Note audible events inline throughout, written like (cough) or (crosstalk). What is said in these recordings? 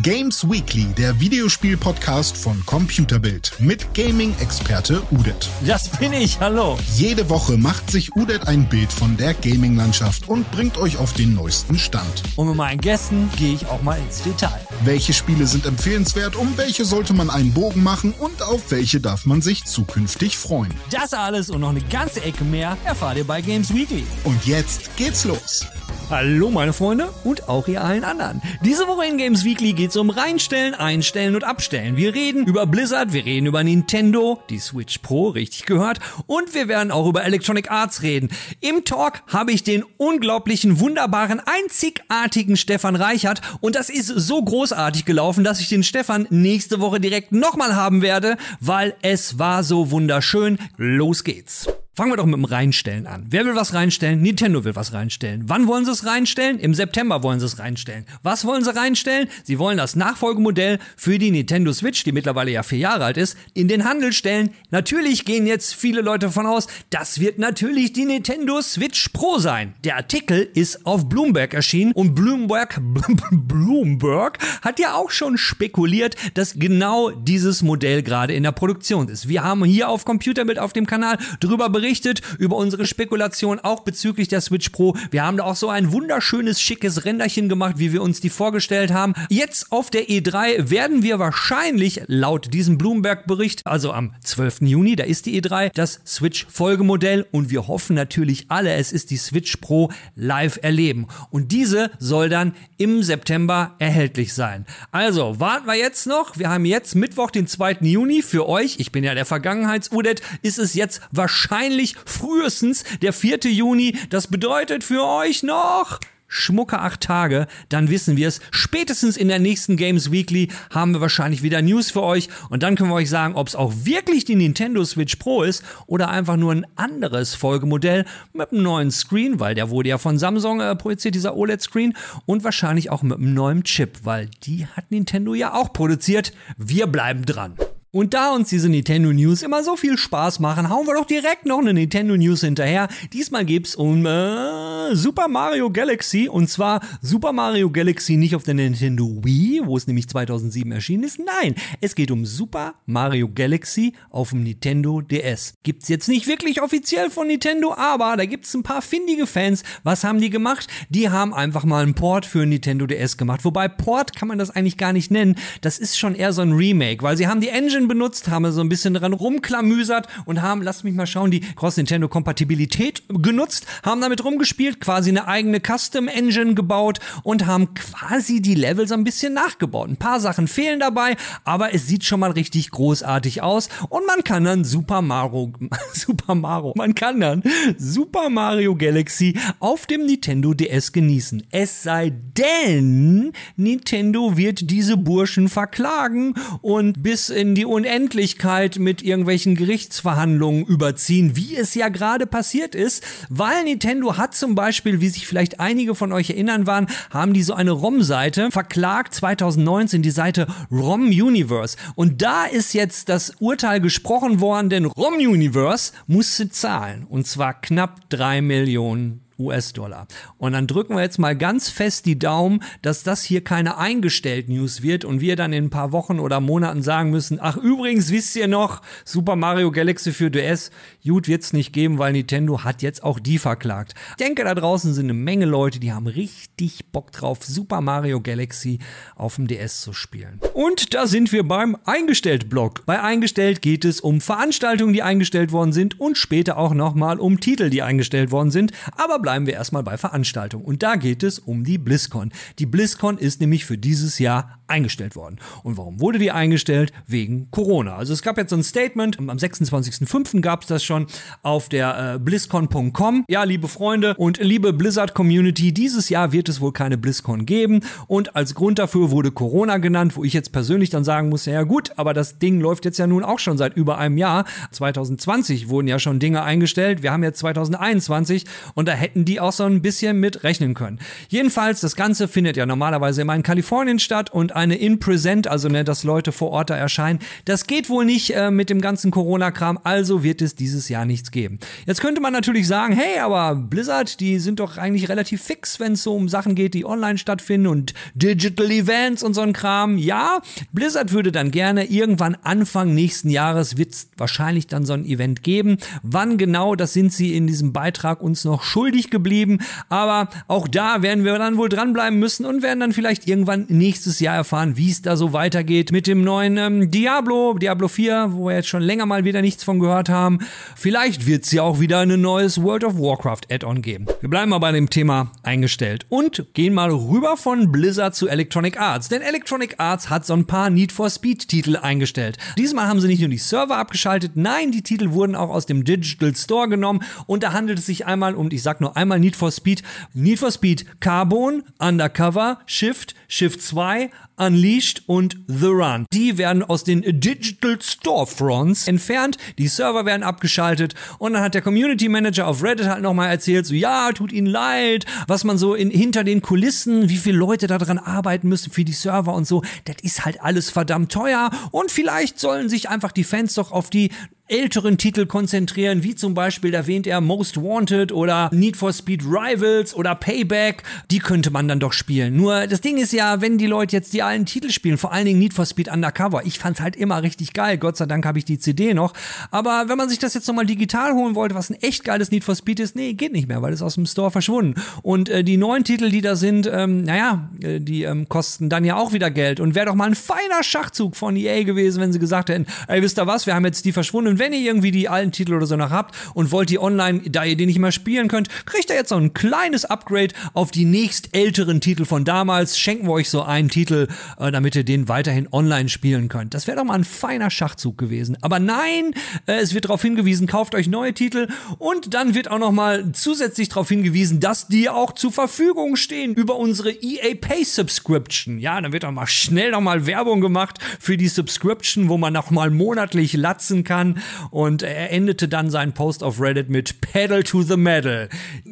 Games Weekly, der Videospiel-Podcast von Computerbild mit Gaming-Experte Udet. Das bin ich, hallo. Jede Woche macht sich Udet ein Bild von der Gaming-Landschaft und bringt euch auf den neuesten Stand. Und mit meinen Gästen gehe ich auch mal ins Detail. Welche Spiele sind empfehlenswert, um welche sollte man einen Bogen machen und auf welche darf man sich zukünftig freuen? Das alles und noch eine ganze Ecke mehr erfahrt ihr bei Games Weekly. Und jetzt geht's los. Hallo meine Freunde und auch ihr allen anderen. Diese Woche in Games Weekly geht's um Reinstellen, Einstellen und Abstellen. Wir reden über Blizzard, wir reden über Nintendo, die Switch Pro, richtig gehört, und wir werden auch über Electronic Arts reden. Im Talk habe ich den unglaublichen, wunderbaren, einzigartigen Stefan Reichert und das ist so großartig gelaufen, dass ich den Stefan nächste Woche direkt nochmal haben werde, weil es war so wunderschön. Los geht's. Fangen wir doch mit dem Reinstellen an. Wer will was reinstellen? Nintendo will was reinstellen. Wann wollen sie es reinstellen? Im September wollen sie es reinstellen. Was wollen sie reinstellen? Sie wollen das Nachfolgemodell für die Nintendo Switch, die mittlerweile ja vier Jahre alt ist, in den Handel stellen. Natürlich gehen jetzt viele Leute davon aus, das wird natürlich die Nintendo Switch Pro sein. Der Artikel ist auf Bloomberg erschienen und Bloomberg, (laughs) Bloomberg hat ja auch schon spekuliert, dass genau dieses Modell gerade in der Produktion ist. Wir haben hier auf Computer mit auf dem Kanal drüber berichtet, berichtet über unsere Spekulation auch bezüglich der Switch Pro. Wir haben da auch so ein wunderschönes, schickes Ränderchen gemacht, wie wir uns die vorgestellt haben. Jetzt auf der E3 werden wir wahrscheinlich laut diesem Bloomberg-Bericht, also am 12. Juni, da ist die E3, das Switch-Folgemodell und wir hoffen natürlich alle, es ist die Switch Pro live erleben. Und diese soll dann im September erhältlich sein. Also warten wir jetzt noch. Wir haben jetzt Mittwoch, den 2. Juni für euch. Ich bin ja der Vergangenheits-Udet. Ist es jetzt wahrscheinlich wahrscheinlich frühestens der 4. Juni. Das bedeutet für euch noch schmucke acht Tage, dann wissen wir es. Spätestens in der nächsten Games Weekly haben wir wahrscheinlich wieder News für euch und dann können wir euch sagen, ob es auch wirklich die Nintendo Switch Pro ist oder einfach nur ein anderes Folgemodell mit einem neuen Screen, weil der wurde ja von Samsung äh, projiziert, dieser OLED-Screen und wahrscheinlich auch mit einem neuen Chip, weil die hat Nintendo ja auch produziert. Wir bleiben dran. Und da uns diese Nintendo News immer so viel Spaß machen, hauen wir doch direkt noch eine Nintendo News hinterher. Diesmal geht's um äh, Super Mario Galaxy und zwar Super Mario Galaxy nicht auf der Nintendo Wii, wo es nämlich 2007 erschienen ist. Nein, es geht um Super Mario Galaxy auf dem Nintendo DS. Gibt's jetzt nicht wirklich offiziell von Nintendo, aber da gibt's ein paar findige Fans. Was haben die gemacht? Die haben einfach mal einen Port für Nintendo DS gemacht. Wobei Port kann man das eigentlich gar nicht nennen. Das ist schon eher so ein Remake, weil sie haben die Engine Engine benutzt, haben so ein bisschen dran rumklamüsert und haben, lasst mich mal schauen, die Cross-Nintendo-Kompatibilität genutzt, haben damit rumgespielt, quasi eine eigene Custom-Engine gebaut und haben quasi die Level so ein bisschen nachgebaut. Ein paar Sachen fehlen dabei, aber es sieht schon mal richtig großartig aus und man kann dann Super Mario, (laughs) Super Mario, man kann dann Super Mario Galaxy auf dem Nintendo DS genießen. Es sei denn, Nintendo wird diese Burschen verklagen und bis in die Unendlichkeit mit irgendwelchen Gerichtsverhandlungen überziehen, wie es ja gerade passiert ist, weil Nintendo hat zum Beispiel, wie sich vielleicht einige von euch erinnern waren, haben die so eine ROM-Seite verklagt 2019, die Seite ROM Universe. Und da ist jetzt das Urteil gesprochen worden, denn ROM Universe musste zahlen. Und zwar knapp drei Millionen US-Dollar. Und dann drücken wir jetzt mal ganz fest die Daumen, dass das hier keine eingestellt News wird und wir dann in ein paar Wochen oder Monaten sagen müssen, ach übrigens wisst ihr noch, Super Mario Galaxy für DS, gut wird's nicht geben, weil Nintendo hat jetzt auch die verklagt. Ich denke, da draußen sind eine Menge Leute, die haben richtig Bock drauf, Super Mario Galaxy auf dem DS zu spielen. Und da sind wir beim Eingestellt-Blog. Bei Eingestellt geht es um Veranstaltungen, die eingestellt worden sind und später auch nochmal um Titel, die eingestellt worden sind. Aber bleiben wir erstmal bei Veranstaltungen. Und da geht es um die BlizzCon. Die BlizzCon ist nämlich für dieses Jahr eingestellt worden. Und warum wurde die eingestellt? Wegen Corona. Also es gab jetzt so ein Statement, am 26.05. gab es das schon auf der äh, BlizzCon.com. Ja, liebe Freunde und liebe Blizzard Community, dieses Jahr wird es wohl keine BlizzCon geben. Und als Grund dafür wurde Corona genannt, wo ich jetzt persönlich dann sagen muss, ja gut, aber das Ding läuft jetzt ja nun auch schon seit über einem Jahr. 2020 wurden ja schon Dinge eingestellt. Wir haben jetzt 2021 und da hätten hätten die auch so ein bisschen mit rechnen können. Jedenfalls, das Ganze findet ja normalerweise immer in Kalifornien statt und eine In-Present, also ne, dass Leute vor Ort da erscheinen, das geht wohl nicht äh, mit dem ganzen Corona-Kram, also wird es dieses Jahr nichts geben. Jetzt könnte man natürlich sagen, hey, aber Blizzard, die sind doch eigentlich relativ fix, wenn es so um Sachen geht, die online stattfinden und Digital Events und so ein Kram. Ja, Blizzard würde dann gerne irgendwann Anfang nächsten Jahres wird wahrscheinlich dann so ein Event geben. Wann genau, das sind sie in diesem Beitrag uns noch schuldig geblieben. Aber auch da werden wir dann wohl dranbleiben müssen und werden dann vielleicht irgendwann nächstes Jahr erfahren, wie es da so weitergeht mit dem neuen ähm, Diablo, Diablo 4, wo wir jetzt schon länger mal wieder nichts von gehört haben. Vielleicht wird es ja auch wieder ein neues World of Warcraft Add-on geben. Wir bleiben mal bei dem Thema eingestellt und gehen mal rüber von Blizzard zu Electronic Arts. Denn Electronic Arts hat so ein paar Need for Speed Titel eingestellt. Diesmal haben sie nicht nur die Server abgeschaltet, nein, die Titel wurden auch aus dem Digital Store genommen und da handelt es sich einmal um, ich sag nur einmal Need for Speed, Need for Speed Carbon, Undercover, Shift, Shift 2, Unleashed und The Run. Die werden aus den Digital Storefronts entfernt, die Server werden abgeschaltet. Und dann hat der Community Manager auf Reddit halt nochmal erzählt, so ja, tut ihnen leid, was man so in, hinter den Kulissen, wie viele Leute daran arbeiten müssen für die Server und so, das ist halt alles verdammt teuer. Und vielleicht sollen sich einfach die Fans doch auf die älteren Titel konzentrieren, wie zum Beispiel erwähnt er Most Wanted oder Need for Speed Rivals oder Payback. Die könnte man dann doch spielen. Nur das Ding ist ja, wenn die Leute jetzt die alten Titel spielen, vor allen Dingen Need for Speed Undercover, ich fand's halt immer richtig geil. Gott sei Dank habe ich die CD noch. Aber wenn man sich das jetzt nochmal digital holen wollte, was ein echt geiles Need for Speed ist, nee, geht nicht mehr, weil es aus dem Store verschwunden. Und äh, die neuen Titel, die da sind, ähm, naja, äh, die ähm, kosten dann ja auch wieder Geld. Und wäre doch mal ein feiner Schachzug von EA gewesen, wenn sie gesagt hätten, ey, wisst ihr was, wir haben jetzt die verschwunden wenn ihr irgendwie die alten Titel oder so noch habt und wollt die online, da ihr die nicht mehr spielen könnt, kriegt ihr jetzt so ein kleines Upgrade auf die nächst älteren Titel von damals. Schenken wir euch so einen Titel, äh, damit ihr den weiterhin online spielen könnt. Das wäre doch mal ein feiner Schachzug gewesen. Aber nein, äh, es wird darauf hingewiesen, kauft euch neue Titel und dann wird auch noch mal zusätzlich darauf hingewiesen, dass die auch zur Verfügung stehen über unsere EA Pay Subscription. Ja, dann wird auch mal schnell noch mal Werbung gemacht für die Subscription, wo man noch mal monatlich latzen kann und er endete dann seinen Post auf Reddit mit Pedal to the Metal.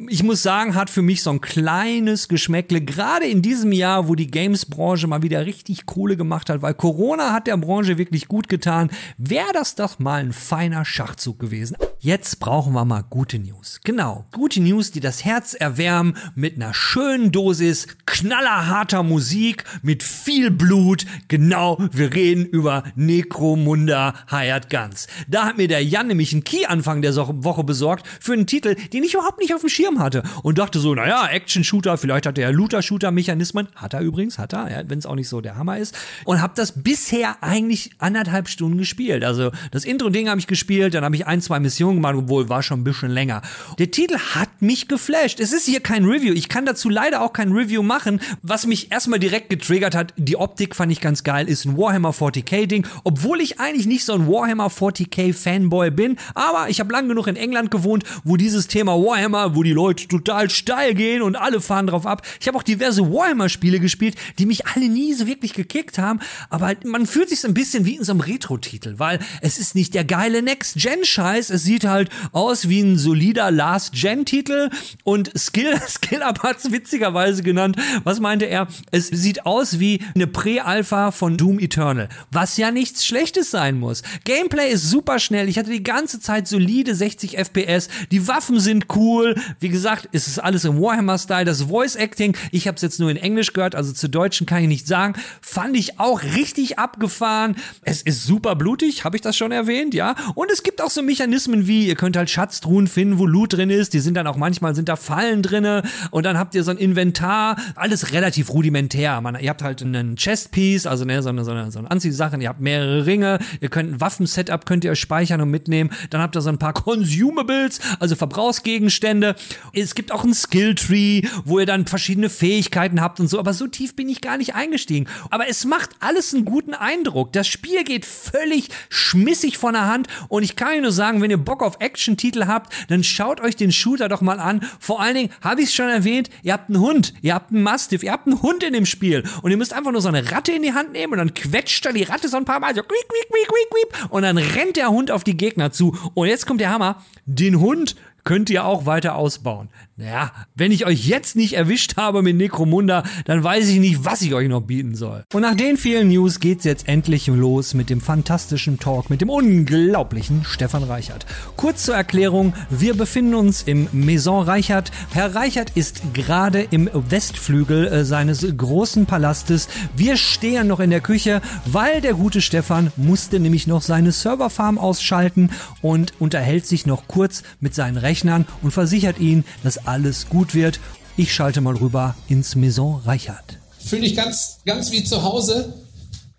Ich muss sagen, hat für mich so ein kleines Geschmäckle, gerade in diesem Jahr, wo die Games-Branche mal wieder richtig Kohle gemacht hat, weil Corona hat der Branche wirklich gut getan, wäre das doch mal ein feiner Schachzug gewesen. Jetzt brauchen wir mal gute News. Genau, gute News, die das Herz erwärmen mit einer schönen Dosis knallerharter Musik, mit viel Blut. Genau, wir reden über Necromunda Hired Guns. Da hat mir der Jan nämlich einen Key Anfang der Woche besorgt für einen Titel, den ich überhaupt nicht auf dem Schirm hatte und dachte so, naja, Action-Shooter, vielleicht hat er Looter-Shooter-Mechanismen, hat er übrigens, hat er, ja, wenn es auch nicht so der Hammer ist und habe das bisher eigentlich anderthalb Stunden gespielt. Also das Intro-Ding habe ich gespielt, dann habe ich ein, zwei Missionen gemacht, obwohl war schon ein bisschen länger. Der Titel hat mich geflasht. Es ist hier kein Review. Ich kann dazu leider auch kein Review machen. Was mich erstmal direkt getriggert hat, die Optik fand ich ganz geil, ist ein Warhammer 40k Ding, obwohl ich eigentlich nicht so ein Warhammer 40k Fanboy bin, aber ich habe lang genug in England gewohnt, wo dieses Thema Warhammer, wo die Leute total steil gehen und alle fahren drauf ab. Ich habe auch diverse Warhammer-Spiele gespielt, die mich alle nie so wirklich gekickt haben, aber man fühlt sich so ein bisschen wie in so einem Retro-Titel, weil es ist nicht der geile Next-Gen-Scheiß, es sieht halt aus wie ein solider Last-Gen-Titel und Skill, (laughs) Skill Up hat's witzigerweise genannt. Was meinte er? Es sieht aus wie eine Prä-Alpha von Doom Eternal, was ja nichts Schlechtes sein muss. Gameplay ist super schnell, ich hatte die ganze Zeit solide 60 FPS, die Waffen sind cool, wie gesagt, es ist alles im Warhammer-Style, das Voice-Acting, ich habe es jetzt nur in Englisch gehört, also zu Deutschen kann ich nicht sagen, fand ich auch richtig abgefahren. Es ist super blutig, habe ich das schon erwähnt, ja. Und es gibt auch so Mechanismen wie, ihr könnt halt Schatztruhen finden, wo Loot drin ist, die sind dann auch manchmal, sind da Fallen drinne. Und dann habt ihr so ein Inventar, alles relativ rudimentär. Man, ihr habt halt einen Chestpiece, also ne, so eine, so eine, so eine Anziehsachen, ihr habt mehrere Ringe, ihr könnt ein Waffensetup könnt ihr euch speichern und mitnehmen, dann habt ihr so ein paar Consumables, also Verbrauchsgegenstände. Es gibt auch ein Skilltree, wo ihr dann verschiedene Fähigkeiten habt und so, aber so tief bin ich gar nicht eingestiegen. Aber es macht alles einen guten Eindruck. Das Spiel geht völlig schmissig von der Hand und ich kann euch nur sagen, wenn ihr Bock auf Action-Titel habt, dann schaut euch den Shooter doch mal an. Vor allen Dingen, habe ich es schon erwähnt, ihr habt einen Hund, ihr habt einen Mastiff, ihr habt einen Hund in dem Spiel und ihr müsst einfach nur so eine Ratte in die Hand nehmen und dann quetscht da die Ratte so ein paar Mal so quiek, quiek, quiek, quiek, quiek, und dann rennt der Hund auf die Gegner zu. Und jetzt kommt der Hammer, den Hund könnt ihr auch weiter ausbauen. Naja, wenn ich euch jetzt nicht erwischt habe mit Necromunda, dann weiß ich nicht, was ich euch noch bieten soll. Und nach den vielen News geht's jetzt endlich los mit dem fantastischen Talk mit dem unglaublichen Stefan Reichert. Kurz zur Erklärung, wir befinden uns im Maison Reichert. Herr Reichert ist gerade im Westflügel äh, seines großen Palastes. Wir stehen noch in der Küche, weil der gute Stefan musste nämlich noch seine Serverfarm ausschalten und unterhält sich noch kurz mit seinen Rechnern und versichert ihn, dass alles gut wird. Ich schalte mal rüber ins Maison Reichert. Fühle ich ganz, ganz wie zu Hause.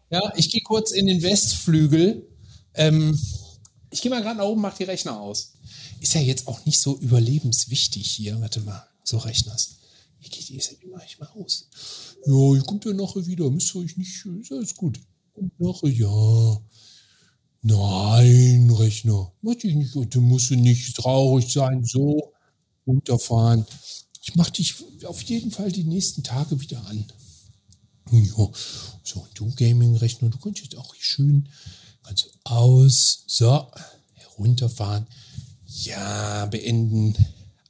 Ja, ich gehe kurz in den Westflügel. Ähm, ich gehe mal gerade nach oben, mach die Rechner aus. Ist ja jetzt auch nicht so überlebenswichtig hier. Warte mal, so rechners. Wie geht die jetzt mach ich mal aus? Ja, ihr kommt ja nachher wieder. Müsst ihr euch nicht, ist alles gut. Kommt nachher, ja. Nein, Rechner. Mach dich nicht, du musst nicht traurig sein. So, runterfahren. Ich mache dich auf jeden Fall die nächsten Tage wieder an. Ja, so, du Gaming-Rechner, du kannst jetzt auch schön, du aus, so, herunterfahren. Ja, beenden.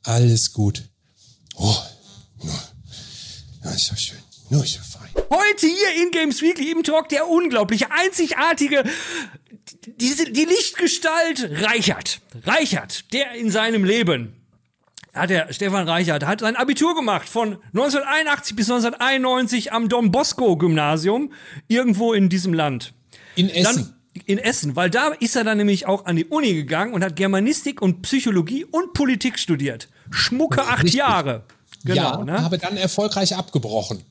Alles gut. Oh, ja, ist doch schön. Nur ist doch fein. Heute hier in Games Weekly im Talk der unglaubliche, einzigartige, diese, die Lichtgestalt Reichert. Reichert, der in seinem Leben hat der Stefan Reichert hat sein Abitur gemacht von 1981 bis 1991 am Don Bosco Gymnasium irgendwo in diesem Land. In Essen. Dann, in Essen, weil da ist er dann nämlich auch an die Uni gegangen und hat Germanistik und Psychologie und Politik studiert. Schmucke acht Richtig. Jahre. Genau, ja, ne? habe dann erfolgreich abgebrochen.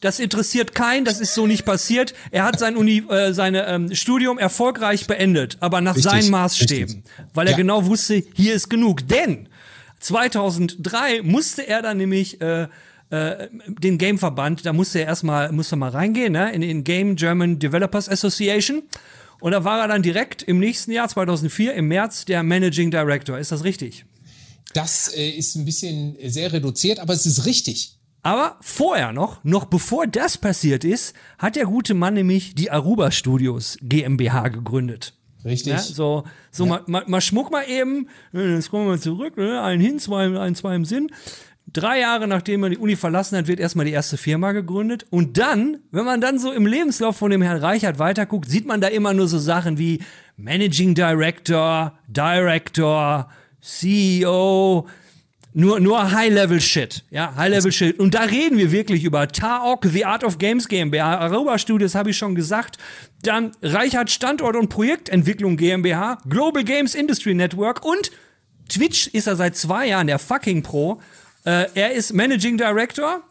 Das interessiert keinen, das ist so nicht passiert. Er hat sein Uni, äh, seine ähm, Studium erfolgreich beendet, aber nach Richtig, seinen Maßstäben, richtig. weil er Ja. genau wusste, hier ist genug. Denn 2003 musste er dann nämlich äh, äh, den Gameverband, da musste er erstmal musste mal reingehen, ne, in den Game German Developers Association. Und da war er dann direkt im nächsten Jahr 2004 im März der Managing Director. Ist das richtig? Das äh, ist ein bisschen sehr reduziert, aber es ist richtig. Aber vorher noch, noch bevor das passiert ist, hat der gute Mann nämlich die Aruba Studios GmbH gegründet. Richtig. Ja, so, so mal, mal, mal schmuck mal eben, jetzt kommen wir zurück, ne? ein hin, zwei, ein, zwei im Sinn. Drei Jahre nachdem er die Uni verlassen hat, wird erstmal die erste Firma gegründet. Und dann, wenn man dann so im Lebenslauf von dem Herrn Reichert weiterguckt, sieht man da immer nur so Sachen wie Managing Director, Director, CEO, nur, nur High-Level-Shit. Ja, High-Level-Shit. Und da reden wir wirklich über TAOC, The Art of Games GmbH, Aruba Studios, habe ich schon gesagt. Dann Reichert Standort und Projektentwicklung GmbH, Global Games Industry Network und Twitch ist er seit zwei Jahren der fucking Pro. Äh, er ist Managing Director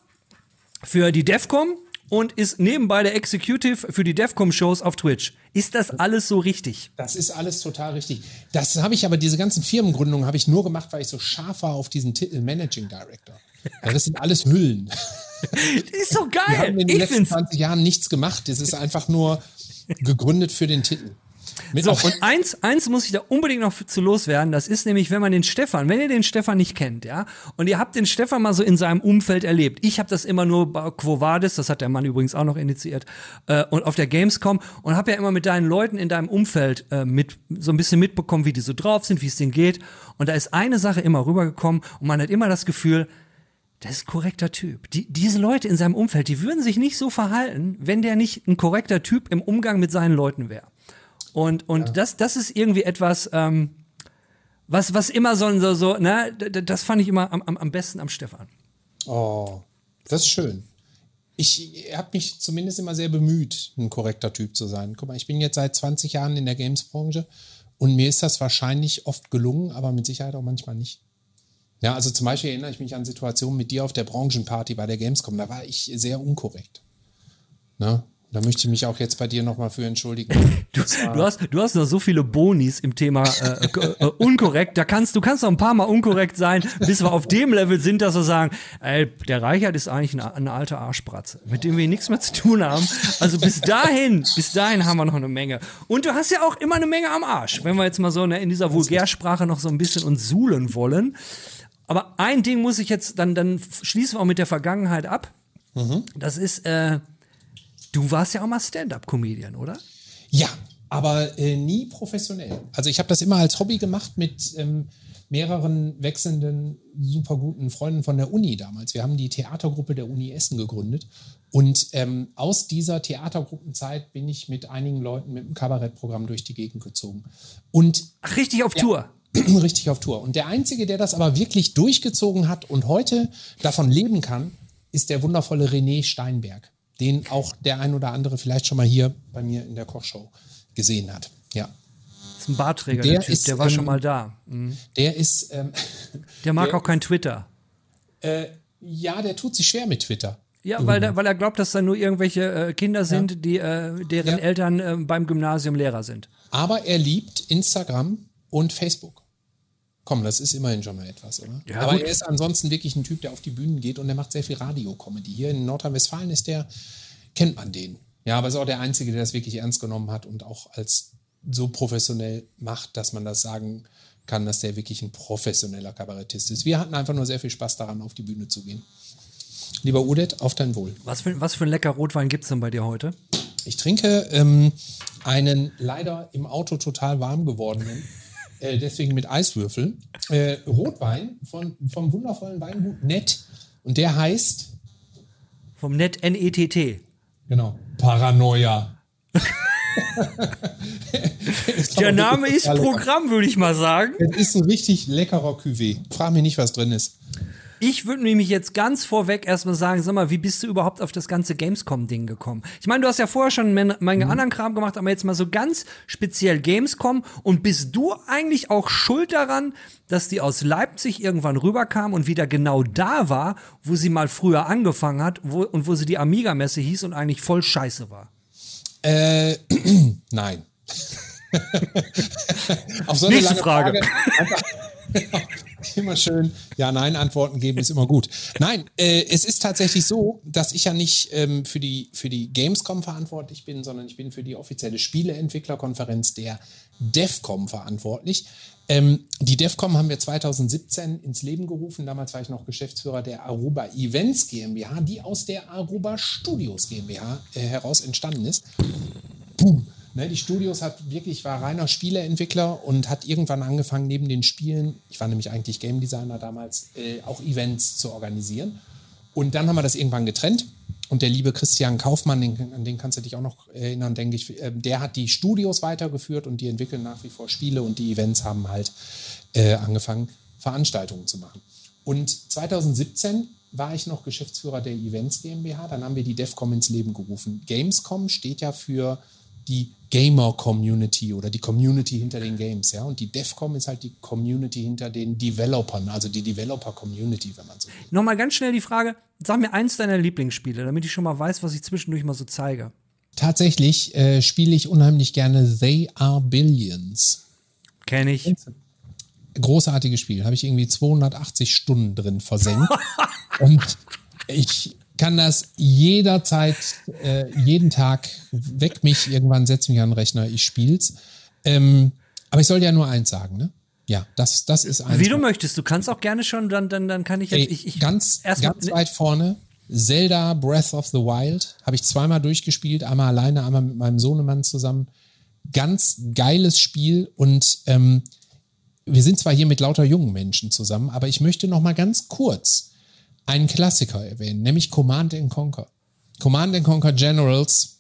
für die DEFCOM und ist nebenbei der Executive für die DEFCOM-Shows auf Twitch. Ist das alles so richtig? Das ist alles total richtig. Das habe ich aber, diese ganzen Firmengründungen habe ich nur gemacht, weil ich so scharf war auf diesen Titel Managing Director. Ja, das sind alles Hüllen. (laughs) Ist doch Wir geil. haben in den Ich letzten find's 20 Jahren nichts gemacht. Das ist einfach nur gegründet für den Titel. Mit So, und eins, eins muss ich da unbedingt noch zu loswerden. Das ist nämlich, wenn man den Stefan, wenn ihr den Stefan nicht kennt, ja, und ihr habt den Stefan mal so in seinem Umfeld erlebt. Ich habe das immer nur bei Quo Vadis, das hat der Mann übrigens auch noch initiiert, äh, und auf der Gamescom und habe ja immer mit deinen Leuten in deinem Umfeld äh, mit so ein bisschen mitbekommen, wie die so drauf sind, wie es denen geht. Und da ist eine Sache immer rübergekommen und man hat immer das Gefühl, das ist ein korrekter Typ. Die, diese Leute in seinem Umfeld, die würden sich nicht so verhalten, wenn der nicht ein korrekter Typ im Umgang mit seinen Leuten wäre. Und, und das, das ist irgendwie etwas, ähm, was, was immer so, so, so, ne, das fand ich immer am, am, am besten am Stefan. Oh, das ist schön. Ich habe mich zumindest immer sehr bemüht, ein korrekter Typ zu sein. Guck mal, ich bin jetzt seit 20 Jahren in der Games-Branche und mir ist das wahrscheinlich oft gelungen, aber mit Sicherheit auch manchmal nicht. Ja, also zum Beispiel erinnere ich mich an Situationen mit dir auf der Branchenparty bei der Gamescom. Da war ich sehr unkorrekt. Ne? Da möchte ich mich auch jetzt bei dir nochmal für entschuldigen. (laughs) Du, du, hast, du hast noch so viele Bonis im Thema äh, äh, unkorrekt. Da kannst du kannst noch ein paar Mal unkorrekt sein, bis wir auf dem Level sind, dass wir sagen, ey, der Reichert ist eigentlich eine, eine alte Arschbratze, mit dem wir nichts mehr zu tun haben. Also bis dahin, bis dahin haben wir noch eine Menge. Und du hast ja auch immer eine Menge am Arsch, wenn wir jetzt mal so ne, in dieser Vulgärsprache noch so ein bisschen uns suhlen wollen. Aber ein Ding muss ich jetzt, dann, dann schließen wir auch mit der Vergangenheit ab. Das ist, äh, du warst ja auch mal Stand-up-Comedian, oder? Ja, aber äh, nie professionell. Also ich habe das immer als Hobby gemacht mit ähm, mehreren wechselnden, super guten Freunden von der Uni damals. Wir haben die Theatergruppe der Uni Essen gegründet. Und ähm, aus dieser Theatergruppenzeit bin ich mit einigen Leuten mit dem Kabarettprogramm durch die Gegend gezogen. Und Ach, richtig auf Tour. (clears throat) richtig auf Tour. Und der Einzige, der das aber wirklich durchgezogen hat und heute davon leben kann, ist der wundervolle René Steinberg, den auch der ein oder andere vielleicht schon mal hier bei mir in der Kochshow gesehen hat. Ja. Das ist ein Barträger, der, Der Typ, ist, der war ähm, schon mal da. Mhm. Der ist, ähm, (laughs) Der mag der- auch kein Twitter. äh, ja, der tut sich schwer mit Twitter. Ja, weil, der, weil er glaubt, dass da nur irgendwelche äh, Kinder sind, die, äh, deren Ja. Eltern äh, beim Gymnasium Lehrer sind. Aber er liebt Instagram und Facebook. Komm, das ist immerhin schon mal etwas, oder? Ja, Aber gut. er ist ansonsten wirklich ein Typ, der auf die Bühnen geht und der macht sehr viel Radio-Comedy. Hier in Nordrhein-Westfalen ist der, kennt man den. Ja, aber ist auch der Einzige, der das wirklich ernst genommen hat und auch als so professionell macht, dass man das sagen kann, dass der wirklich ein professioneller Kabarettist ist. Wir hatten einfach nur sehr viel Spaß daran, auf die Bühne zu gehen. Lieber Udet, auf dein Wohl. Was für, was für ein lecker Rotwein gibt's denn bei dir heute? Ich trinke ähm, einen leider im Auto total warm gewordenen, äh, deswegen mit Eiswürfeln, äh, Rotwein von, vom wundervollen Weingut Nett. Und der heißt, Vom Net NETT. genau, Paranoia. (laughs) Der Name ist. Programm, würde ich mal sagen. Es ist ein richtig leckerer Cuvée. Frag mich nicht, was drin ist. Ich würde nämlich jetzt ganz vorweg erstmal sagen, sag mal, wie bist du überhaupt auf das ganze Gamescom-Ding gekommen? Ich meine, du hast ja vorher schon eine Mhm. Anderen Kram gemacht, aber jetzt mal so ganz speziell Gamescom. Und bist du eigentlich auch schuld daran, dass die aus Leipzig irgendwann rüberkam und wieder genau da war, wo sie mal früher angefangen hat wo, und wo sie die Amiga-Messe hieß und eigentlich voll scheiße war? Äh, (clears throat) nein. (laughs) Auf so eine Nächste lange Frage. einfach (laughs) immer schön Ja-Nein-Antworten geben ist immer gut. Nein, äh, es ist tatsächlich so, dass ich ja nicht ähm, für, die, für die Gamescom verantwortlich bin, sondern ich bin für die offizielle Spieleentwicklerkonferenz der DEFCOM verantwortlich. Ähm, die DEFCOM haben wir 2017 ins Leben gerufen. Damals war ich noch Geschäftsführer der Aruba Events GmbH, die aus der Aruba Studios GmbH äh, heraus entstanden ist. Boom. Ne, die Studios hat wirklich, war reiner Spieleentwickler und hat irgendwann angefangen, neben den Spielen, ich war nämlich eigentlich Game Designer damals, äh, auch Events zu organisieren. Und dann haben wir das irgendwann getrennt. Und der liebe Christian Kaufmann, den, an den kannst du dich auch noch erinnern, denke ich, äh, der hat die Studios weitergeführt und die entwickeln nach wie vor Spiele und die Events haben halt äh, angefangen, Veranstaltungen zu machen. Und 2017 war ich noch Geschäftsführer der Events GmbH, dann haben wir die DEFCOM ins Leben gerufen. Gamescom steht ja für die Gamer-Community oder die Community hinter den Games, ja. Und die DEFCOM ist halt die Community hinter den Developern, also die Developer-Community, wenn man so will. Nochmal ganz schnell die Frage, sag mir eins deiner Lieblingsspiele, damit ich schon mal weiß, was ich zwischendurch mal so zeige. Tatsächlich äh, spiele ich unheimlich gerne They Are Billions. Kenn ich. Großartiges Spiel. Habe ich irgendwie 280 Stunden drin versenkt. (laughs) Und ich kann das jederzeit, äh, jeden Tag, weck mich, irgendwann setze mich an den Rechner, ich spiel's. Ähm, aber ich soll ja nur eins sagen, ne? Ja, das, das ist eins. Wie du möchtest, du kannst auch gerne schon, dann, dann, dann kann ich jetzt. Ey, ich, ich, ganz, ganz weit vorne. Zelda Breath of the Wild habe ich zweimal durchgespielt, einmal alleine, einmal mit meinem Sohnemann zusammen. Ganz geiles Spiel und ähm, wir sind zwar hier mit lauter jungen Menschen zusammen, aber ich möchte noch mal ganz kurz einen Klassiker erwähnen, nämlich Command and Conquer. Command and Conquer Generals.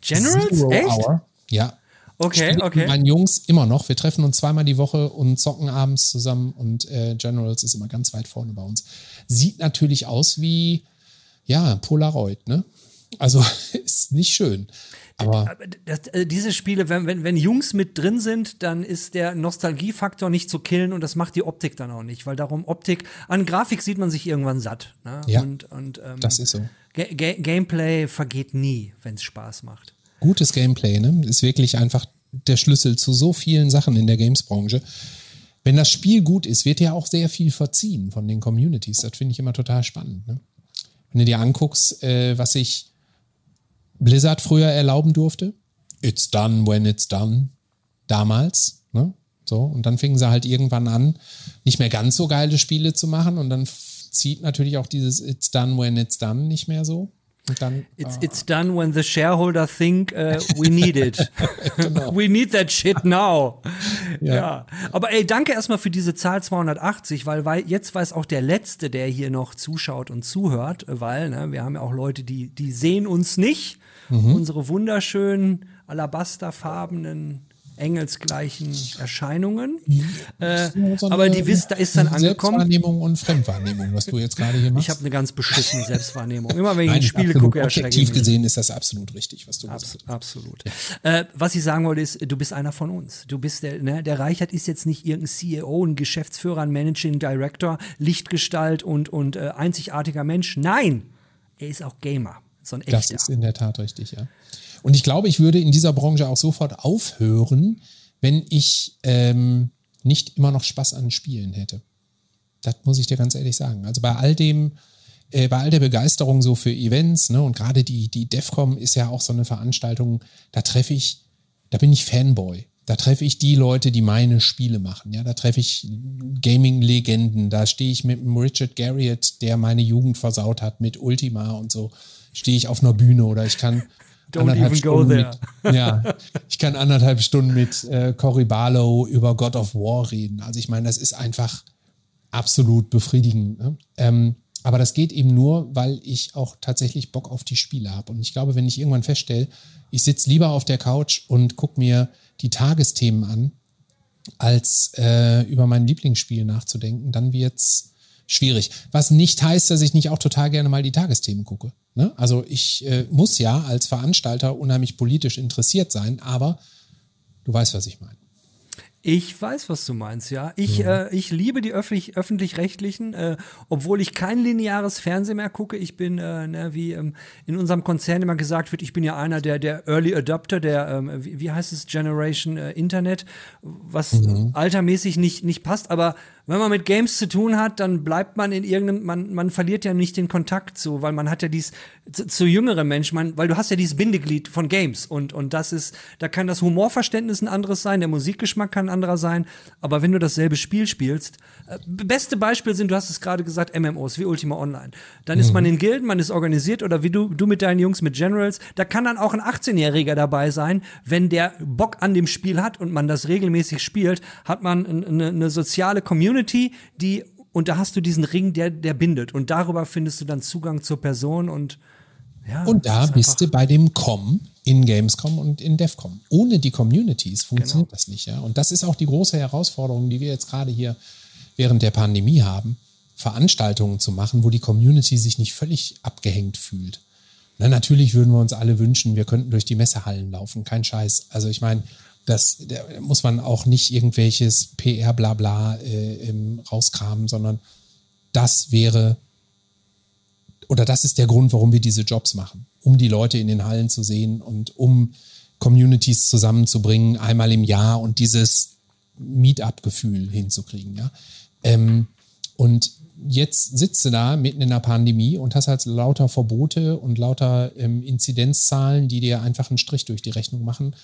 Generals? Zero Echt? Hour. Ja. Okay, Spiele okay. Meinen Jungs immer noch. Wir treffen uns zweimal die Woche und zocken abends zusammen und äh, Generals ist immer ganz weit vorne bei uns. Sieht natürlich aus wie, ja, Polaroid, ne? Also (laughs) ist nicht schön. Aber das, äh, diese Spiele, wenn, wenn, wenn Jungs mit drin sind, dann ist der Nostalgiefaktor nicht zu killen und das macht die Optik dann auch nicht, weil darum Optik, an Grafik sieht man sich irgendwann satt. Ne? Ja, und, und, ähm, das ist so. Ga Ga Gameplay vergeht nie, wenn es Spaß macht. Gutes Gameplay, ne? Ist wirklich einfach der Schlüssel zu so vielen Sachen in der Games-Branche. Wenn das Spiel gut ist, wird ja auch sehr viel verziehen von den Communities. Das finde ich immer total spannend. Ne? Wenn du dir anguckst, äh, was sich Blizzard früher erlauben durfte, it's done when it's done, damals, ne? So, und dann fingen sie halt irgendwann an, nicht mehr ganz so geile Spiele zu machen und dann zieht natürlich auch dieses it's done when it's done nicht mehr so. Und dann, It's, ah. it's done when the shareholder think uh, we need it. (laughs) Genau. we need that shit now. Ja. Ja. Aber ey, danke erstmal für diese Zahl 280, weil, weil jetzt weiß auch der Letzte, der hier noch zuschaut und zuhört, weil ne, wir haben ja auch Leute, die, die sehen uns nicht. Mhm. Unsere wunderschönen alabasterfarbenen engelsgleichen Erscheinungen. Äh, So aber die wisst, da ist dann angekommen. Selbstwahrnehmung und Fremdwahrnehmung, was du jetzt gerade hier machst. Ich habe eine ganz beschissene Selbstwahrnehmung. Immer wenn ich Nein, ein Spiel absolut gucke, erschrecke ich objektiv gesehen ist das absolut richtig, was du Abs gesagt absolut. Äh, was ich sagen wollte, ist, du bist einer von uns. Du bist der, ne, der Reichert ist jetzt nicht irgendein CEO, ein Geschäftsführer, ein Managing Director, Lichtgestalt und, und äh, einzigartiger Mensch. Nein, er ist auch Gamer. So ein Das echter. ist in der Tat richtig, ja. Und ich glaube, ich würde in dieser Branche auch sofort aufhören, wenn ich ähm, nicht immer noch Spaß an Spielen hätte. Das muss ich dir ganz ehrlich sagen. Also bei all dem, äh, bei all der Begeisterung so für Events, ne, und gerade die, die DEFCOM ist ja auch so eine Veranstaltung, da treffe ich, da bin ich Fanboy. Da treffe ich die Leute, die meine Spiele machen. Ja, da treffe ich Gaming-Legenden. Da stehe ich mit dem Richard Garriott, der meine Jugend versaut hat, mit Ultima und so. Stehe ich auf einer Bühne oder ich kann Don't anderthalb even go Stunden there. mit, (laughs) ja, ich kann anderthalb Stunden mit äh, Cory Barlow über God of War reden. Also ich meine, das ist einfach absolut befriedigend. Ne? Ähm, aber das geht eben nur, weil ich auch tatsächlich Bock auf die Spiele habe. Und ich glaube, wenn ich irgendwann feststelle, ich sitze lieber auf der Couch und gucke mir die Tagesthemen an, als äh, über mein Lieblingsspiel nachzudenken, dann wird's schwierig. Was nicht heißt, dass ich nicht auch total gerne mal die Tagesthemen gucke. Ne? Also ich äh, muss ja als Veranstalter unheimlich politisch interessiert sein, aber du weißt, was ich meine. Ich weiß, was du meinst, ja. Ich, äh, ich liebe die öffentlich, öffentlich-rechtlichen, äh, obwohl ich kein lineares Fernsehen mehr gucke. Ich bin, äh, ne, wie ähm, in unserem Konzern immer gesagt wird, ich bin ja einer der, der Early Adopter, der, ähm, wie, wie heißt es, Generation äh, Internet, was altermäßig nicht, nicht passt. Aber wenn man mit Games zu tun hat, dann bleibt man in irgendeinem, man, man verliert ja nicht den Kontakt zu, weil man hat ja dies zu, zu jüngeren Menschen, man, weil du hast ja dieses Bindeglied von Games und, und das ist, da kann das Humorverständnis ein anderes sein, der Musikgeschmack kann ein anderer sein, aber wenn du dasselbe Spiel spielst, äh, beste Beispiel sind, du hast es gerade gesagt, MMOs wie Ultima Online. Dann ist man in Gilden, man ist organisiert oder wie du, du mit deinen Jungs mit Generals, da kann dann auch ein 18-Jähriger dabei sein, wenn der Bock an dem Spiel hat und man das regelmäßig spielt, hat man eine, eine soziale Community, die und da hast du diesen Ring, der, der bindet. Und darüber findest du dann Zugang zur Person und ja. Und da bist du bei dem Com in Gamescom und in DevCom. Ohne die Communities funktioniert Genau. das nicht, ja. Und das ist auch die große Herausforderung, die wir jetzt gerade hier während der Pandemie haben, Veranstaltungen zu machen, wo die Community sich nicht völlig abgehängt fühlt. Na, natürlich würden wir uns alle wünschen, wir könnten durch die Messehallen laufen, kein Scheiß. Also ich meine, das da muss man auch nicht irgendwelches PR-Blabla äh, ähm, rauskramen, sondern das wäre oder das ist der Grund, warum wir diese Jobs machen, um die Leute in den Hallen zu sehen und um Communities zusammenzubringen, einmal im Jahr und dieses Meetup-Gefühl hinzukriegen. Ja? Ähm, und jetzt sitzt du da mitten in der Pandemie und hast halt lauter Verbote und lauter ähm, Inzidenzzahlen, die dir einfach einen Strich durch die Rechnung machen.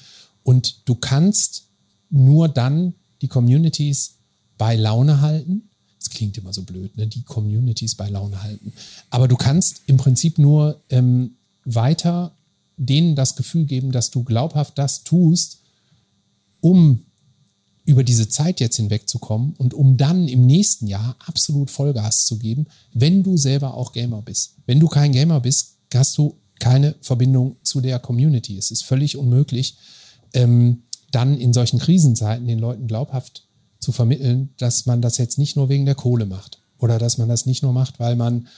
Und du kannst nur dann die Communities bei Laune halten. Das klingt immer so blöd, ne? die Communities bei Laune halten. Aber du kannst im Prinzip nur ähm, weiter denen das Gefühl geben, dass du glaubhaft das tust, um über diese Zeit jetzt hinwegzukommen und um dann im nächsten Jahr absolut Vollgas zu geben, wenn du selber auch Gamer bist. Wenn du kein Gamer bist, hast du keine Verbindung zu der Community. Es ist völlig unmöglich, ähm, dann in solchen Krisenzeiten den Leuten glaubhaft zu vermitteln, dass man das jetzt nicht nur wegen der Kohle macht oder dass man das nicht nur macht, weil man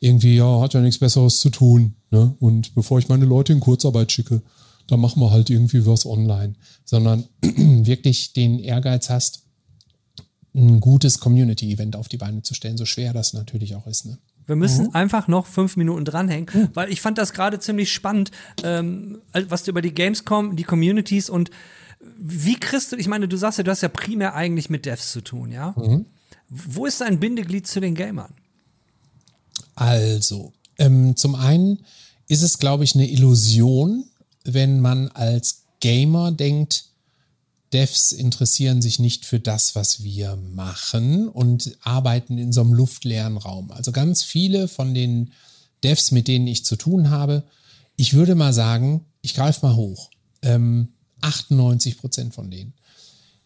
irgendwie, ja, hat ja nichts Besseres zu tun. Ne? Und bevor ich meine Leute in Kurzarbeit schicke, dann machen wir halt irgendwie was online. Sondern (clears throat) wirklich den Ehrgeiz hast, ein gutes Community-Event auf die Beine zu stellen, so schwer das natürlich auch ist. Ne? Wir müssen einfach noch fünf Minuten dranhängen, weil ich fand das gerade ziemlich spannend, ähm, was du über die Gamescom, die Communities und wie kriegst du, ich meine, du sagst ja, du hast ja primär eigentlich mit Devs zu tun, ja? Wo ist dein Bindeglied zu den Gamern? Also, ähm, zum einen ist es, glaube ich, eine Illusion, wenn man als Gamer denkt, Devs interessieren sich nicht für das, was wir machen und arbeiten in so einem luftleeren Raum. Also ganz viele von den Devs, mit denen ich zu tun habe, ich würde mal sagen, ich greife mal hoch. Ähm, 98 Prozent von denen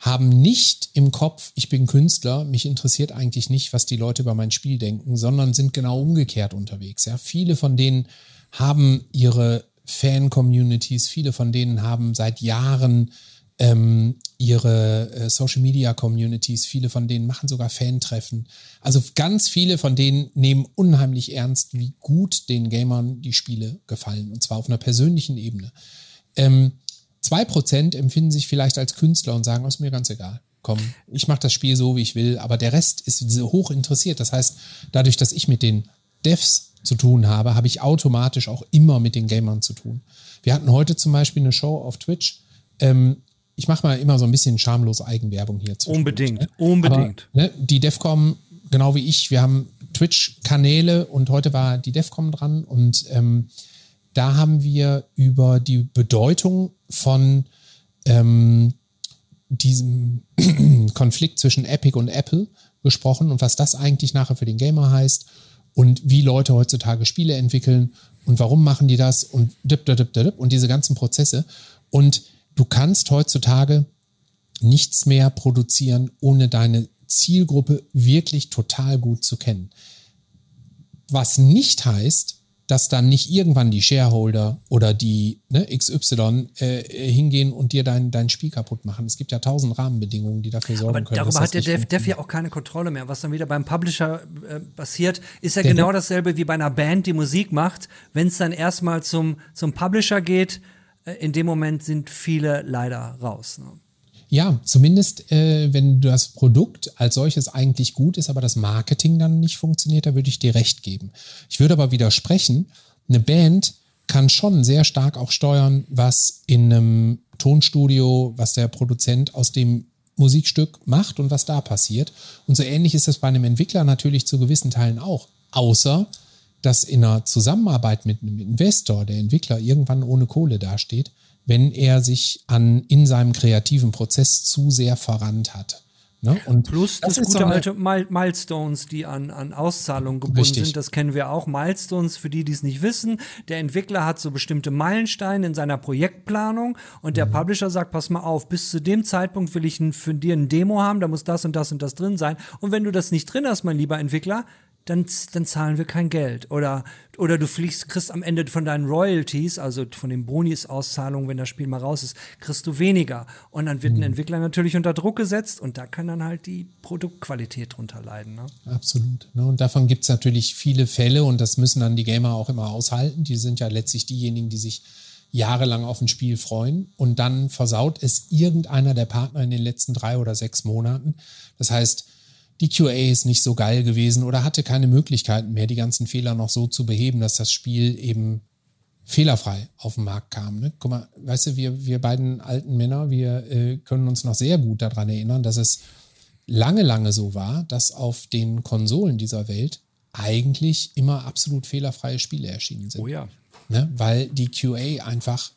haben nicht im Kopf, ich bin Künstler, mich interessiert eigentlich nicht, was die Leute über mein Spiel denken, sondern sind genau umgekehrt unterwegs. Ja, viele von denen haben ihre Fan-Communities, viele von denen haben seit Jahren ähm, ihre äh, Social Media Communities, viele von denen machen sogar Fan-Treffen. Also ganz viele von denen nehmen unheimlich ernst, wie gut den Gamern die Spiele gefallen und zwar auf einer persönlichen Ebene. Ähm, Zwei Prozent empfinden sich vielleicht als Künstler und sagen, oh, ist mir ganz egal. Komm, ich mache das Spiel so, wie ich will, aber der Rest ist hoch interessiert. Das heißt, dadurch, dass ich mit den Devs zu tun habe, habe ich automatisch auch immer mit den Gamern zu tun. Wir hatten heute zum Beispiel eine Show auf Twitch. Ähm, ich mache mal immer so ein bisschen schamlos Eigenwerbung hier. Unbedingt, ne? unbedingt. Aber, ne, die DEFCOM, genau wie ich, wir haben Twitch-Kanäle und heute war die DEFCOM dran und ähm, da haben wir über die Bedeutung von ähm, diesem (clears throat) Konflikt zwischen Epic und Apple gesprochen und was das eigentlich nachher für den Gamer heißt und wie Leute heutzutage Spiele entwickeln und warum machen die das und dip, dip, dip, dip, und diese ganzen Prozesse. Und du kannst heutzutage nichts mehr produzieren, ohne deine Zielgruppe wirklich total gut zu kennen. Was nicht heißt, dass dann nicht irgendwann die Shareholder oder die ne, XY äh, hingehen und dir dein, dein Spiel kaputt machen. Es gibt ja tausend Rahmenbedingungen, die dafür sorgen Aber können. Darüber hat der Dev, Dev, ja auch keine Kontrolle mehr. Was dann wieder beim Publisher äh, passiert, ist ja der genau dasselbe wie bei einer Band, die Musik macht. Wenn es dann erstmal zum, zum Publisher geht, äh, in dem Moment sind viele leider raus. Ne? Ja, zumindest äh, wenn das Produkt als solches eigentlich gut ist, aber das Marketing dann nicht funktioniert, da würde ich dir recht geben. Ich würde aber widersprechen, eine Band kann schon sehr stark auch steuern, was in einem Tonstudio, was der Produzent aus dem Musikstück macht und was da passiert. Und so ähnlich ist es bei einem Entwickler natürlich zu gewissen Teilen auch. Außer, dass in einer Zusammenarbeit mit einem Investor der Entwickler irgendwann ohne Kohle dasteht wenn er sich an, in seinem kreativen Prozess zu sehr verrannt hat. Ne? Und Plus das, das gute so alte Milestones, die an, an Auszahlungen gebunden richtig. sind, das kennen wir auch. Milestones, für die, die es nicht wissen, der Entwickler hat so bestimmte Meilensteine in seiner Projektplanung und der mhm. Publisher sagt, pass mal auf, bis zu dem Zeitpunkt will ich für dir ein Demo haben, da muss das und das und das drin sein. Und wenn du das nicht drin hast, mein lieber Entwickler, dann, dann zahlen wir kein Geld. Oder, oder du fliegst, kriegst am Ende von deinen Royalties, also von den Bonis-Auszahlungen, wenn das Spiel mal raus ist, kriegst du weniger. Und dann wird ein mhm. Entwickler natürlich unter Druck gesetzt und da kann dann halt die Produktqualität drunter leiden. Ne? Absolut. Ne? Und davon gibt es natürlich viele Fälle und das müssen dann die Gamer auch immer aushalten. Die sind ja letztlich diejenigen, die sich jahrelang auf ein Spiel freuen und dann versaut es irgendeiner der Partner in den letzten drei oder sechs Monaten. Das heißt, die QA ist nicht so geil gewesen oder hatte keine Möglichkeiten mehr, die ganzen Fehler noch so zu beheben, dass das Spiel eben fehlerfrei auf den Markt kam. Ne? Guck mal, weißt du, wir, wir beiden alten Männer, wir äh, können uns noch sehr gut daran erinnern, dass es lange, lange so war, dass auf den Konsolen dieser Welt eigentlich immer absolut fehlerfreie Spiele erschienen sind. Oh ja. Ne? Weil die QA einfach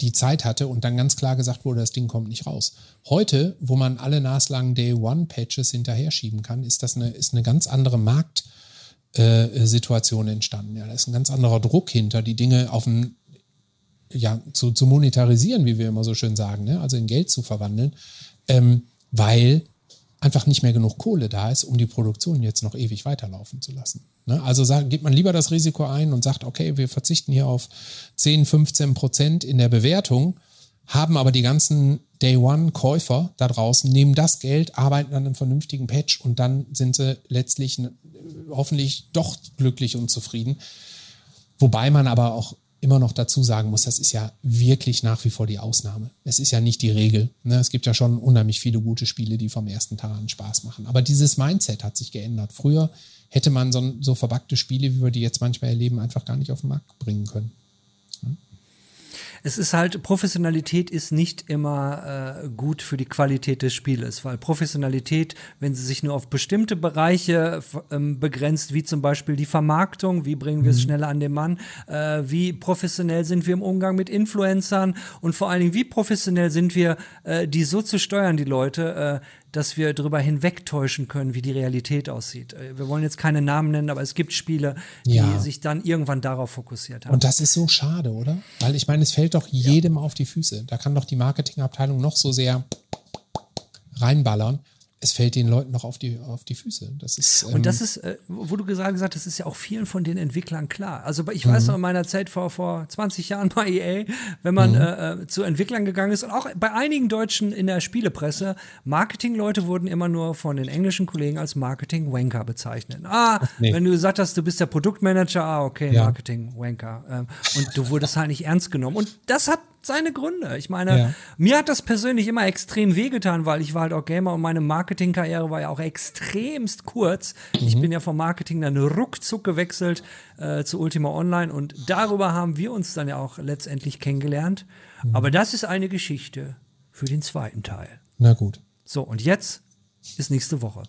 die Zeit hatte und dann ganz klar gesagt wurde, das Ding kommt nicht raus. Heute, wo man alle naslangen Day One Patches hinterher schieben kann, ist das eine, ist eine ganz andere Marktsituation äh, entstanden. Ja, da ist ein ganz anderer Druck hinter, die Dinge auf ein, ja, zu, zu monetarisieren, wie wir immer so schön sagen, ne? also in Geld zu verwandeln, ähm, weil einfach nicht mehr genug Kohle da ist, um die Produktion jetzt noch ewig weiterlaufen zu lassen. Ne? Also sagt, gibt man lieber das Risiko ein und sagt, okay, wir verzichten hier auf 10, 15 Prozent in der Bewertung, haben aber die ganzen Day-One-Käufer da draußen, nehmen das Geld, arbeiten an einem vernünftigen Patch und dann sind sie letztlich hoffentlich doch glücklich und zufrieden. Wobei man aber auch immer noch dazu sagen muss, das ist ja wirklich nach wie vor die Ausnahme. Es ist ja nicht die Regel. Ne? Es gibt ja schon unheimlich viele gute Spiele, die vom ersten Tag an Spaß machen. Aber dieses Mindset hat sich geändert. Früher hätte man so, so verbackte Spiele, wie wir die jetzt manchmal erleben, einfach gar nicht auf den Markt bringen können es ist halt, Professionalität ist nicht immer äh, gut für die Qualität des Spieles, weil Professionalität, wenn sie sich nur auf bestimmte Bereiche ähm, begrenzt, wie zum Beispiel die Vermarktung, wie bringen wir es mhm. schneller an den Mann, äh, wie professionell sind wir im Umgang mit Influencern und vor allen Dingen, wie professionell sind wir, äh, die so zu steuern, die Leute, äh, dass wir darüber hinwegtäuschen können, wie die Realität aussieht. Äh, wir wollen jetzt keine Namen nennen, aber es gibt Spiele, die Ja. sich dann irgendwann darauf fokussiert haben. Und das ist so schade, oder? Weil ich meine, es fällt doch jedem auf die Füße. Da kann doch die Marketingabteilung noch so sehr reinballern. Es fällt den Leuten noch auf die, auf die Füße. Das ist, ähm, Und das ist, äh, wo du gesagt hast, das ist ja auch vielen von den Entwicklern klar. Also ich Mhm. weiß noch in meiner Zeit vor, vor 20 Jahren bei EA, wenn Mhm. man äh, äh, zu Entwicklern gegangen ist und auch bei einigen Deutschen in der Spielepresse, Marketingleute wurden immer nur von den englischen Kollegen als Marketing-Wanker bezeichnet. Ah, nee. wenn du gesagt hast, du bist der Produktmanager, ah, okay, Ja. Marketing-Wanker. Ähm, und du wurdest halt nicht ernst genommen. Und das hat seine Gründe. Ich meine, Ja. mir hat das persönlich immer extrem wehgetan, weil ich war halt auch Gamer und meine Marketingkarriere war ja auch extremst kurz. Ich bin ja vom Marketing dann ruckzuck gewechselt äh, zu Ultima Online und darüber haben wir uns dann ja auch letztendlich kennengelernt. Aber das ist eine Geschichte für den zweiten Teil. na gut. So, und jetzt ist nächste Woche.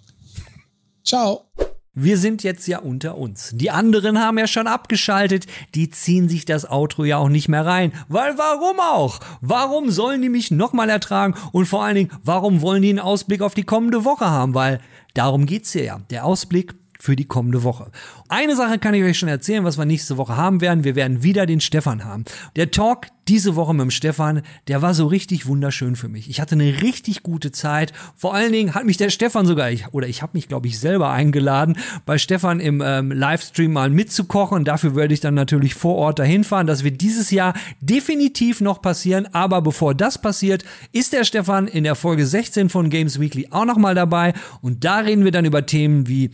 Ciao. Wir sind jetzt ja unter uns. Die anderen haben ja schon abgeschaltet. Die ziehen sich das Outro ja auch nicht mehr rein. Weil warum auch? Warum sollen die mich nochmal ertragen? Und vor allen Dingen, warum wollen die einen Ausblick auf die kommende Woche haben? Weil darum geht's hier ja. Der Ausblick für die kommende Woche. Eine Sache kann ich euch schon erzählen, was wir nächste Woche haben werden. Wir werden wieder den Stefan haben. Der Talk diese Woche mit dem Stefan, der war so richtig wunderschön für mich. Ich hatte eine richtig gute Zeit. Vor allen Dingen hat mich der Stefan sogar, ich, oder ich habe mich, glaube ich, selber eingeladen, bei Stefan im ähm, Livestream mal mitzukochen. Dafür werde ich dann natürlich vor Ort dahin fahren. Das wird dieses Jahr definitiv noch passieren. Aber bevor das passiert, ist der Stefan in der Folge 16 von Games Weekly auch noch mal dabei. Und da reden wir dann über Themen wie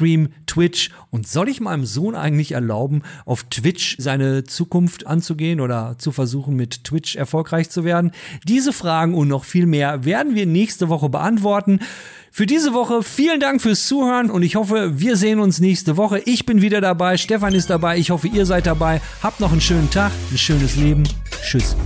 Livestream, Twitch und soll ich meinem Sohn eigentlich erlauben, auf Twitch seine Zukunft anzugehen oder zu versuchen, mit Twitch erfolgreich zu werden? Diese Fragen und noch viel mehr werden wir nächste Woche beantworten. Für diese Woche vielen Dank fürs Zuhören und ich hoffe, wir sehen uns nächste Woche. Ich bin wieder dabei, Stefan ist dabei, ich hoffe, ihr seid dabei. Habt noch einen schönen Tag, ein schönes Leben. Tschüss.